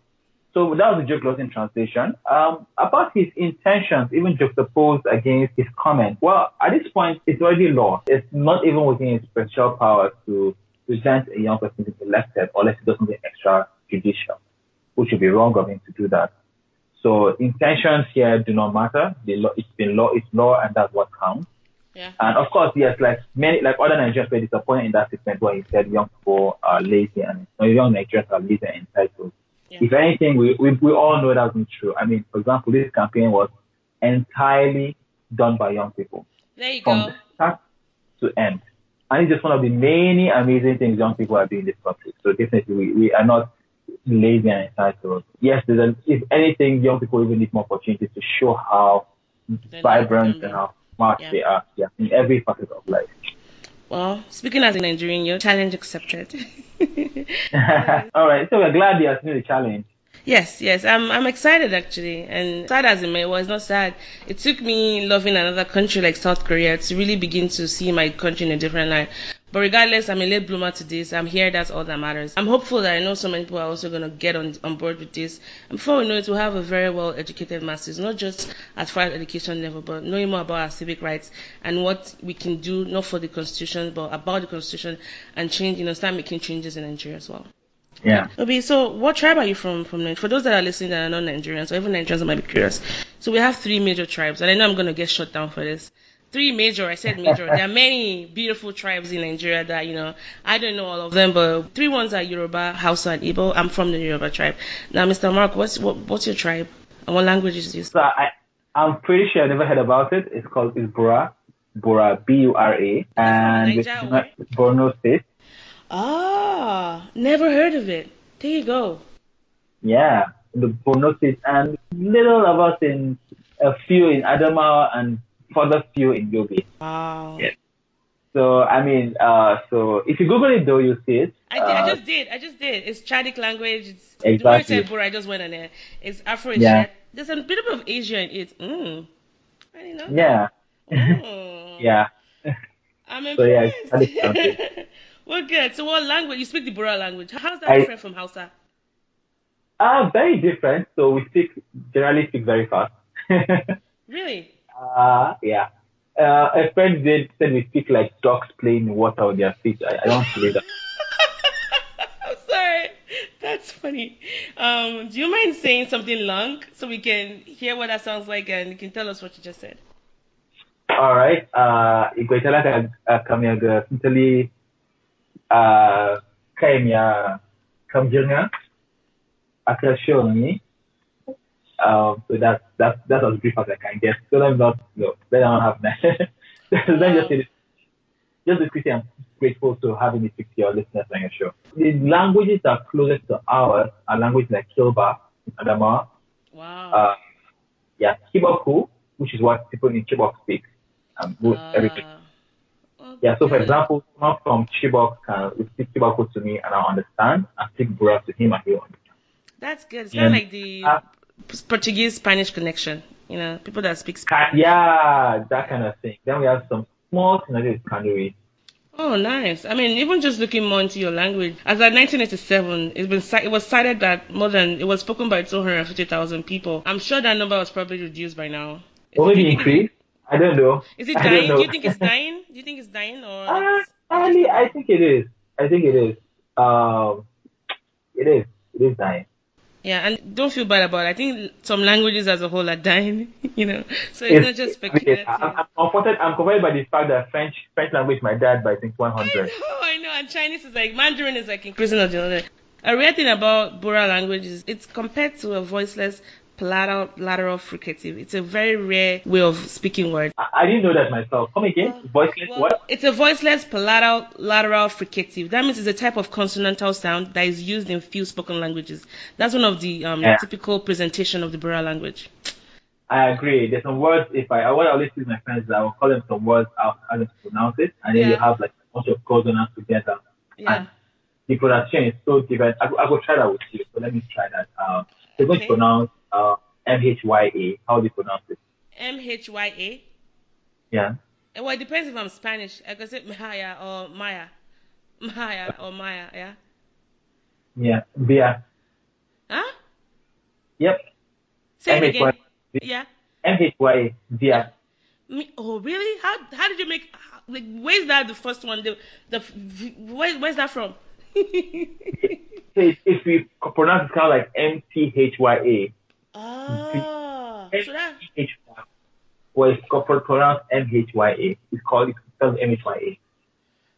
so that was joke lost in translation. Um, about his intentions, even juxtaposed against his comment. Well, at this point, it's already law. It's not even within his special powers to present a young person to be elected unless he does something extrajudicial, which would be wrong of him to do that. So intentions here do not matter. The law, it's been law, it's law, and that's what counts. Yeah. And of course, yes, like many, like other Nigerians were disappointed in that statement where he said young people are lazy and young Nigerians are lazy and entitled. Yeah. If anything, we, we, we all know that's not true. I mean, for example, this campaign was entirely done by young people. There you from go. start to end. And it's just one of the many amazing things young people are doing in this country. So definitely we, we are not lazy and entitled. Yes, there's a, if anything, young people even need more opportunities to show how They're vibrant and how smart yeah. they are. Yeah, in every facet of life. Well, speaking as a Nigerian, your challenge accepted. All right, so we're glad you accepted the challenge. Yes, yes, I'm I'm excited actually, and sad as it may, well, it's not sad. It took me loving another country like South Korea to really begin to see my country in a different light. But regardless, I'm a late bloomer to this. I'm here. That's all that matters. I'm hopeful that I know so many people are also going to get on, on board with this. And before we know it, we'll have a very well educated masses, not just at far as education level, but knowing more about our civic rights and what we can do, not for the Constitution, but about the Constitution and change, you know, start making changes in Nigeria as well. Yeah. Okay, so what tribe are you from? From for those that are listening that are not Nigerians, or even Nigerians that might be curious. So we have three major tribes, and I know I'm going to get shut down for this three major. I said major. there are many beautiful tribes in Nigeria that you know I don't know all of them, but three ones are Yoruba, Hausa, and Igbo. I'm from the Yoruba tribe. Now, Mr. Mark, what's what, what's your tribe and what language is this? So I I'm pretty sure I never heard about it. It's called it's Bura, Bura B U R A, and it's Borno State. Ah, never heard of it. There you go. Yeah, the Borno State, and little of us in a few in Adamawa and further few in Yobe. Wow. Yes. So I mean, uh, so if you Google it though, you see it. I, did, uh, I just did. I just did. It's Chadic language. It's, exactly. The word I just went on there. It's Afro yeah. There's a bit of Asia in it. Mm. I didn't know. Yeah. Mm. yeah. I'm impressed. So yeah, well, good. So what language? You speak the Bura language. How's that I, different from Hausa? Uh, very different. So we speak generally speak very fast. really? Uh, yeah. Uh, a friend did said we speak like dogs playing water on their feet. I, I don't believe that. I'm sorry. That's funny. Um, do you mind saying something long so we can hear what that sounds like and you can tell us what you just said? Alright, uh, ikwetala ka uh, kamyaga sintali uh, kaimya kamjirnga akashoni. Um, so that's that's that's as brief as I can get. So let me not no, let me not have that. let me just say this. Just quickly, I'm grateful to having me speak to your listeners on your show. The languages that are closest to ours are languages like Kilba, Adama, Wow. uh, yeah, Kiboku, which is what people in Chibok speak. Um, Uh, everything. okay. Yeah, so for example, someone from Chibok can speak Chiboku to me and I understand, and speak Bura to him and he'll understand. That's good. It's kind of like the Uh, Portuguese Spanish connection. You know, people that speak Spanish. Yeah, that kind of thing. Then we have some small synergies Kanuri. Oh, nice. I mean, even just looking more into your language, as at 1987, it's been it was cited that more than it was spoken by 250,000 people. I'm sure that number was probably reduced by now. Is Or it- maybe do increase. I don't know. Is it dying? Do you think it's dying? Do you think it's dying or? Uh, it's- Ali, I think it is. I think it is. Um, it is. It is dying. Yeah, and don't feel bad about it. I think some languages as a whole are dying, you know. So it's, not just speculative. I'm, I'm comforted. I'm comforted by the fact that French French language might die by I think 100. Oh, I know. And Chinese is like Mandarin is like increasing on the other. A rare thing about Bora language is it's compared to a voiceless palatal lateral fricative. It's a very rare way of speaking words. I, I didn't know that myself. Come again. Voiceless Well, what? It's a voiceless palatal lateral fricative. That means it's a type of consonantal sound that is used in few spoken languages. That's one of the um, Yeah. typical presentation of the Bora language. I agree. There's some words. If I what I always do with my friends is I will call them some words. Ask them to pronounce it, and then you have like a bunch of consonants together. Yeah. The pronunciation is so different. I, I will try that with you. So let me try that. Um, they're going Okay. to pronounce uh, M H Y A. How do you pronounce it? M H Y A. Yeah. Eh, Well, it depends if I'm Spanish. I can say Maya or Maya. Maya or Maya, yeah? Yeah. Via. Huh? Yep. Say it again. Yeah. M H Y A. Via. Me, oh, really? How how did you make? Like, where's that? The first one. The the where, where's that from? If, if we pronounce it kind of like M T H Y A. oh, so that. Well, it's called pronounced M H Y A. It's called it's spelled M H Y A.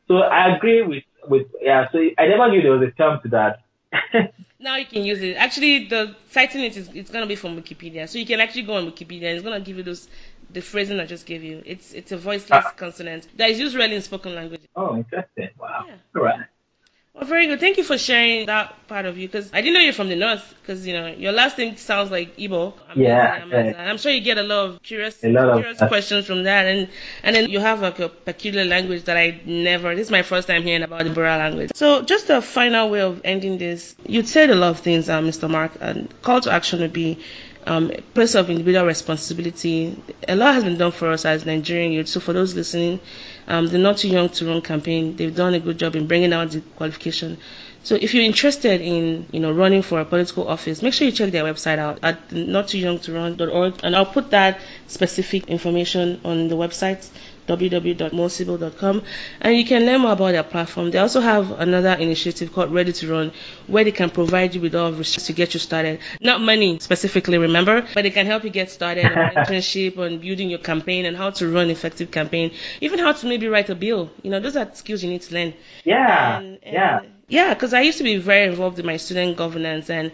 So I agree with with yeah. So I never knew there was a term to that. now you can use it. Actually, the citing it is it's gonna be from Wikipedia, so you can actually go on Wikipedia. and It's gonna give you those the phrasing I just gave you. It's it's a voiceless Ah. consonant that is used rarely in spoken language. oh, interesting. Wow. Yeah. All right. Well, very good. Thank you for sharing that part of you because I didn't know you're from the north because you know your last name sounds like Igbo. Amazing, Yeah. And I'm sure you get a lot of curious, lot of- questions from that, and and then you have like a peculiar language that I never. This is my first time hearing about the Bora language. So just a final way of ending this, you said a lot of things, uh, Mr. Mark, and call to action would be. Um, place of individual responsibility. A lot has been done for us as Nigerian youth. So for those listening, um, the Not Too Young to Run campaign, they've done a good job in bringing out the qualification. So if you're interested in, you know, running for a political office, make sure you check their website out at nottooyoungtorun.org, and I'll put that specific information on the website www.mosible.com and you can learn more about their platform. They also have another initiative called Ready to Run where they can provide you with all of resources to get you started. Not money specifically, remember, but they can help you get started on internship, on building your campaign and how to run effective campaign, even how to maybe write a bill. You know, those are skills you need to learn. Yeah. And- and- yeah. Yeah, because I used to be very involved in my student governance and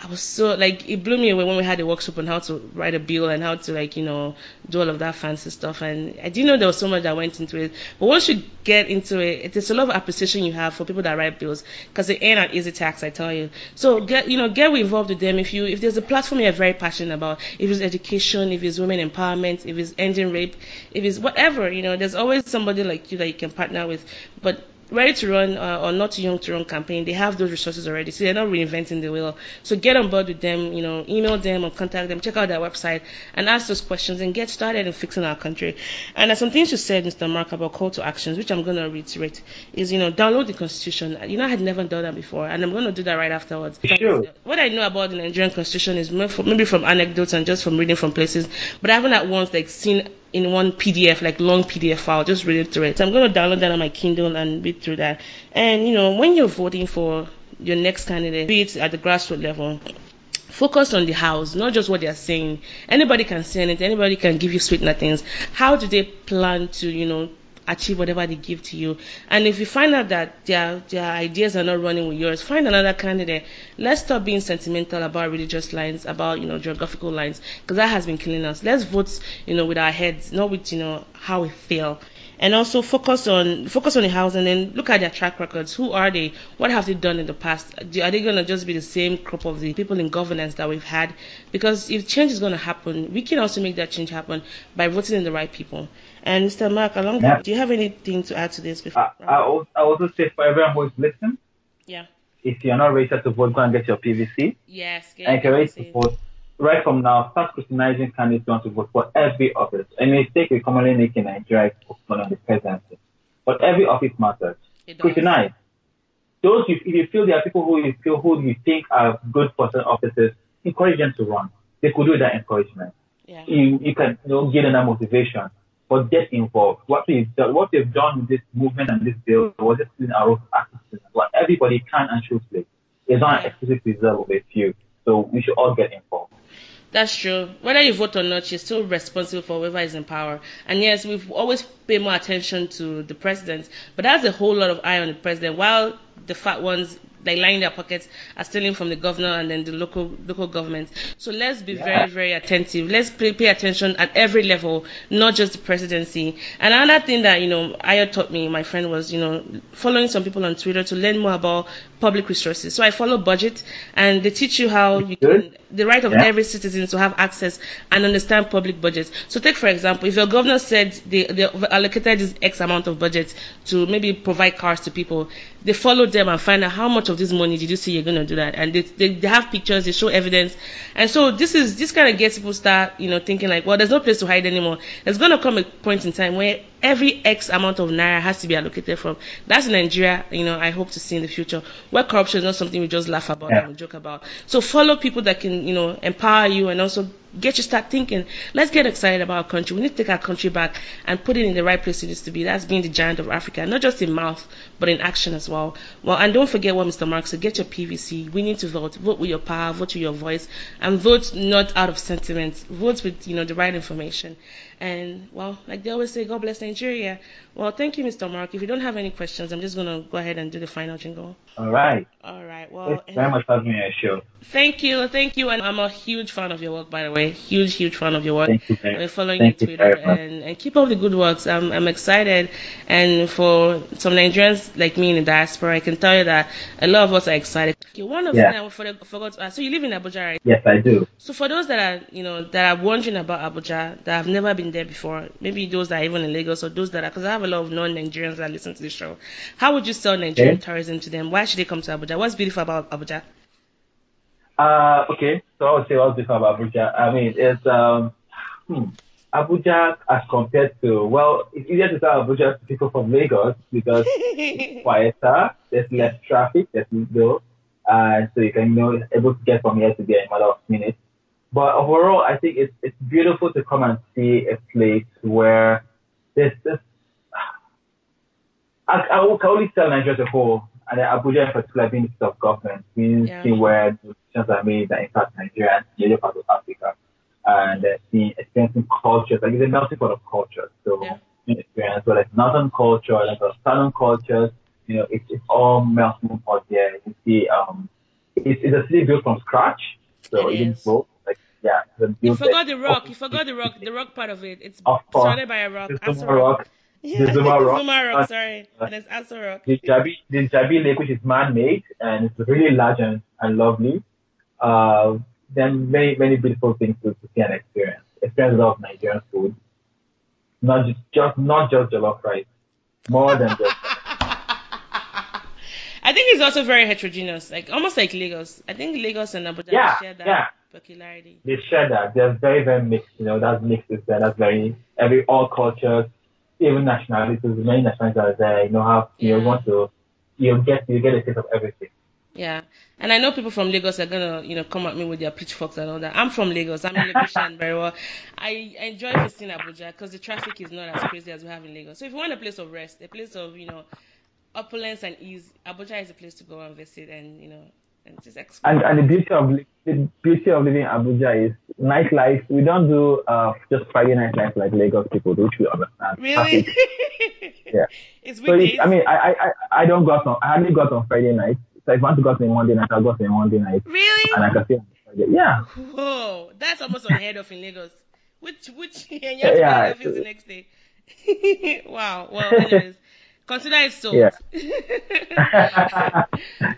I was so like it blew me away when we had a workshop on how to write a bill and how to like you know do all of that fancy stuff and I didn't know there was so much that went into it. But once you get into it, is a lot of appreciation you have for people that write bills because they earn an easy tax, I tell you. So get you know get involved with them if you if there's a platform you're very passionate about, if it's education, if it's women empowerment, if it's ending rape, if it's whatever you know, there's always somebody like you that you can partner with. But ready to run uh, or not too young to run campaign they have those resources already so they're not reinventing the wheel. So get on board with them you know email them or contact them check out their website and ask those questions and get started in fixing our country. And there's some things you said mr mark about call to actions which i'm going to reiterate is you know download the constitution. You know i had never done that before and i'm going to do that right afterwards. Sure. what i know about the nigerian constitution is maybe from anecdotes and just from reading from places but i haven't at once like seen in one PDF, like long PDF file, just read it through it. So I'm going to download that on my Kindle and read through that. And you know, when you're voting for your next candidate, be it at the grassroots level, focus on the house, not just what they're saying. Anybody can say anything, anybody can give you sweet nothings. How do they plan to, you know, achieve whatever they give to you? And if you find out that their their ideas are not running with yours, find another candidate. Let's stop being sentimental about religious lines, about you know geographical lines, because that has been killing us. Let's vote, you know, with our heads, not with you know how we feel and also focus on focus on the house and then look at their track records. Who are they? What have they done in the past? Are they to just be the same crop of the people in governance that we've had? Because if change is to happen, we can also make that change happen by voting in the right people. And Mr. Mark, along yeah. do you have anything to add to this? Before? I, I, I also say for everyone who is listening, yeah. If you're not registered to vote, go and get your PVC. Yes. Get and you're to vote, right from now, start scrutinizing candidates you want to vote for every office. A mistake we commonly make in Nigeria is focusing on the presidency. But every office matters. Scrutinize. Those, if you feel there are people who you feel who you think are good for certain offices, encourage them to run. They could do that encouragement. Yeah. You, you can you know, give them that motivation. But get involved. What we've done, what we've done with this movement and this bill was just in our activism. What everybody can and should play. It's not exclusive reserve of a few. So we should all get involved. That's true. Whether you vote or not, you're still responsible for whoever is in power. And yes, we've always paid more attention to the president, but that's a whole lot of eye on the president. While the fat ones they line their pockets are stealing from the governor and then the local local government. So let's be yeah. very very attentive. Let's pay, pay attention at every level, not just the presidency. And another thing that you know Aya taught me, my friend, was you know following some people on Twitter to learn more about public resources. So I follow BudgIT, and they teach you how you can the right of yeah. every citizen to have access and understand public budgets. So take for example, if your governor said they, they allocated this X amount of budget to maybe provide cars to people, they follow them and find out how much of this money did you say you're going to do that, and they, they, they have pictures, they show evidence, and so this is this kind of gets people start you know thinking like, well, there's no place to hide anymore. There's going to come a point in time where every X amount of naira has to be allocated from. That's Nigeria, you know, I hope to see in the future, where corruption is not something we just laugh about yeah. and joke about. So follow people that can, you know, empower you and also get you start thinking. Let's get excited about our country. We need to take our country back and put it in the right place it needs to be. That's being the giant of Africa, not just in mouth, but in action as well. Well, and don't forget what Mr. Mark said. Get your PVC. We need to vote. Vote with your power. Vote with your voice, and vote not out of sentiment. Vote with you know the right information. And well, like they always say, God bless Nigeria. Well, thank you, Mr. Mark. If you don't have any questions, I'm just gonna go ahead and do the final jingle. All right. All right. Well, Thanks very much for having me on show. Thank you, thank you, and I'm a huge fan of your work, by the way. Huge, huge fan of your work. Thank you. Very, I'm following thank your Twitter and, and keep up the good works. I'm I'm excited, and for some Nigerians like me in the diaspora, I can tell you that a lot of us are excited. Okay, one of yeah. them I forgot. To, uh, so you live in Abuja, right? Yes, I do. So for those that are you know that are wondering about Abuja, that have never been there before, maybe those that are even in Lagos or those that are, because I have a lot of non-Nigerians that listen to the show. How would you sell Nigerian okay. tourism to them? Why should they come to Abuja? What's beautiful about Abuja? Uh, okay, so I would say what's beautiful about Abuja. I mean, it's um, hmm, Abuja as compared to well, it's easier to sell Abuja to people from Lagos because it's quieter, there's less traffic, there's no, uh, so you can you know able to get from here to there in a matter of minutes. But overall, I think it's it's beautiful to come and see a place where there's this. I, I will only tell Nigeria as a whole, and Abuja in particular being the seat of government, being yeah. where decisions are made that impact Nigeria and the other parts of Africa, and uh, seeing experiencing cultures, like it's a melting pot of cultures. So yeah. experience whether it's northern culture, like southern cultures, you know, it's, it's all melting pot there. You see, um, it's, it's a city built from scratch, so it is both like yeah. You forgot the rock. You forgot the rock. The rock part of it. It's surrounded by a rock. Rock. Yeah, the Zuma rock. Zuma rock. Sorry, and it's Aso rock. The Jabi, the Jabi Lake, which is man-made and it's really large and, and lovely. Uh, then many many beautiful things to, to see and experience. Experience a lot of Nigerian food. Not just, just not just jollof rice. More than just. I think it's also very heterogeneous, like almost like Lagos. I think Lagos and Abuja yeah, share that. Yeah peculiarity. They share that. They're very, very mixed. You know, that's mixed is there. That's very every all cultures, even nationalities. Many nationalities are there. You know how yeah. you want to you get you get a taste of everything. Yeah, and I know people from Lagos are gonna, you know, come at me with their pitchforks and all that. I'm from Lagos. I'm in Lagosian very well. I, I enjoy visiting Abuja because the traffic is not as crazy as we have in Lagos. So if you want a place of rest, a place of, you know, opulence and ease, Abuja is a place to go and visit and, you know, and just explore. And and the beauty of the beauty of living in Abuja is nightlife. We don't do uh just Friday night life like Lagos people, which we understand. really? Yeah. It's So weekdays. I mean, I, I I don't go out on I hardly go out on Friday night. So if I want to go out on Monday night, I'll go out on Monday night, really? and I can see. Yeah. Whoa, that's almost unheard of in Lagos. Which which and you Yeah, have to yeah. go to the next day. wow. Well, anyways, consider it sold. Yeah.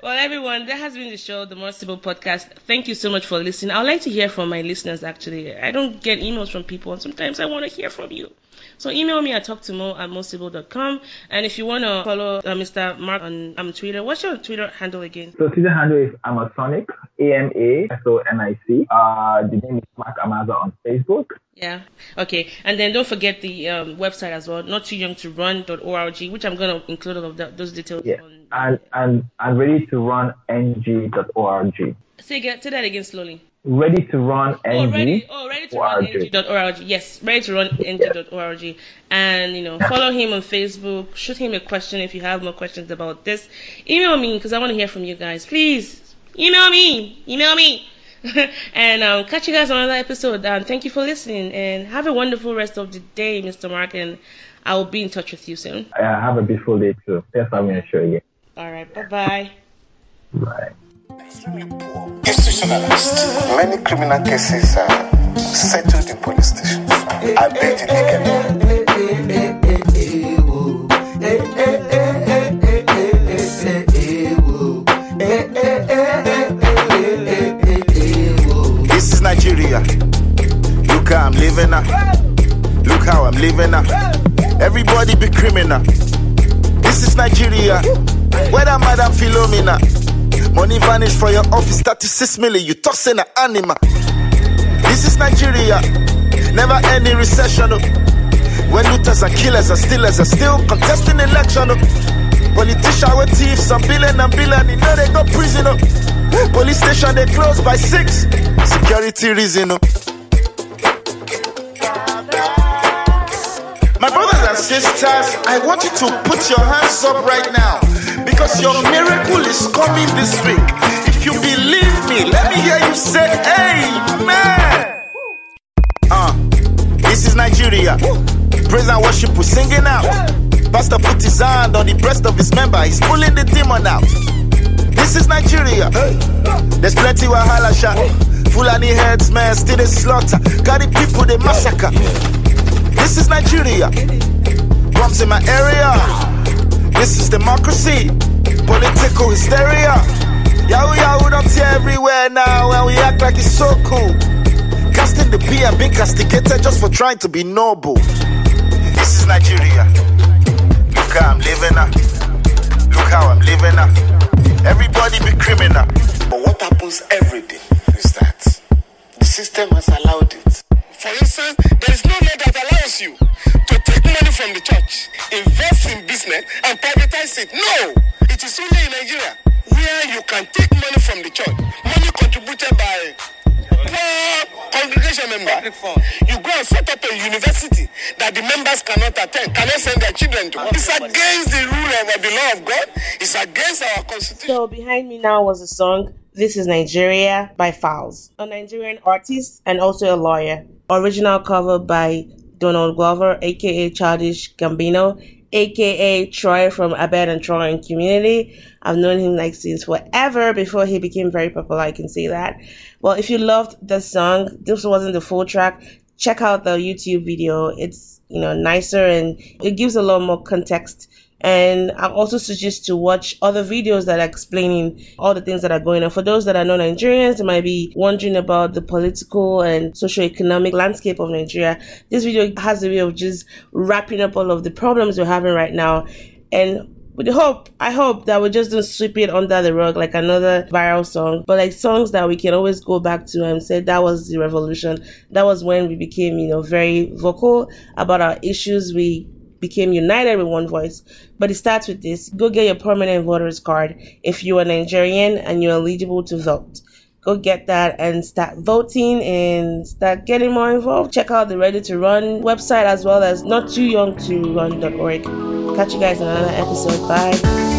well, everyone, that has been the show, the More Stable podcast. Thank you so much for listening. I'd like to hear from my listeners. Actually, I don't get emails from people, and sometimes I want to hear from you. So email me at talktomo at mostable.com. And if you want to follow uh, Mr. Mark on um, Twitter, what's your Twitter handle again? So Twitter handle is Amasonic, A M A S O N I C. Uh, the name is Mark Amaza on Facebook. Yeah. Okay. And then don't forget the um, website as well, not too young to run.org, which I'm going to include all of that, those details Yeah. on. And and and ready to run ng.org. Say, again, say that again slowly. Ready to run Oh, ng. ready, oh, ready to run ORG. ng.org. Yes, ready to run ng.org. And, you know, follow him on Facebook. Shoot him a question if you have more questions about this. Email me because I want to hear from you guys. Please, email me. Email me. and um, catch you guys on another episode. Um, thank you for listening and have a wonderful rest of the day, Mr. Mark. And I will be in touch with you soon. Uh, have a beautiful day too. Thanks for having me on the show again. All right. Bye bye bye. Institutionalized. Many criminal cases are settled in police stations. I the naked. This is Nigeria. Look how I'm living now. Look how I'm living now. Everybody be criminal. This is Nigeria. Where that Madam Philomena. Money vanish for your office, 36 million. You tossing an animal. This is Nigeria. Never any recession. oh. When looters and killers and stealers are still contesting election. oh. Politician with thieves, some billion and billion, you know they go prison. oh. Police station they close by six. Security reason. oh. My brothers and sisters, I want you to put your hands up right now because your miracle is coming this week. If you believe me, let me hear you say amen. Uh, this is Nigeria. Praise and worship, we're singing out. Pastor put his hand on the breast of his member, he's pulling the demon out. This is Nigeria. There's plenty wahala shot. Fulani herdsmen, still they slaughter. Got the people they massacre. This is Nigeria. Bombs in my area. This is democracy. Political hysteria. Yahoo Yahoo don't tear everywhere now and we act like it's so cool. Casting the P and being castigated just for trying to be noble. This is Nigeria. Look how I'm living now. Look how I'm living now. Everybody be criminal. But what happens every day is that the system has allowed it. For instance, there is no law that allows you to take money from the church, invest in business, and privatize it. No! It is only in Nigeria where you can take money from the church, money contributed by poor congregation member. You go and set up a university that the members cannot attend, cannot send their children to. It's against the rule of the law of God. It's against our constitution. So behind me now was a song This is Nigeria by Falz, a Nigerian artist and also a lawyer. Original cover by Donald Glover, aka Childish Gambino, aka Troy from Abed and Troy and Community. I've known him like since forever before he became very popular, I can say that. Well, if you loved the song, this wasn't the full track, check out the YouTube video. It's, you know, nicer and it gives a lot more context and I also suggest to watch other videos that are explaining all the things that are going on. For those that are non Nigerians, they might be wondering about the political and socio-economic landscape of Nigeria. This video has a way of just wrapping up all of the problems we're having right now. And with the hope, I hope that we just don't sweep it under the rug like another viral song, but like songs that we can always go back to and say that was the revolution. That was when we became, you know, very vocal about our issues. We became united with one voice. But it starts with this go get your permanent voters card if you are Nigerian and you're eligible to vote. Go get that and start voting and start getting more involved. Check out the Ready to Run website as well as not too young to run.org. Catch you guys in another episode. Bye.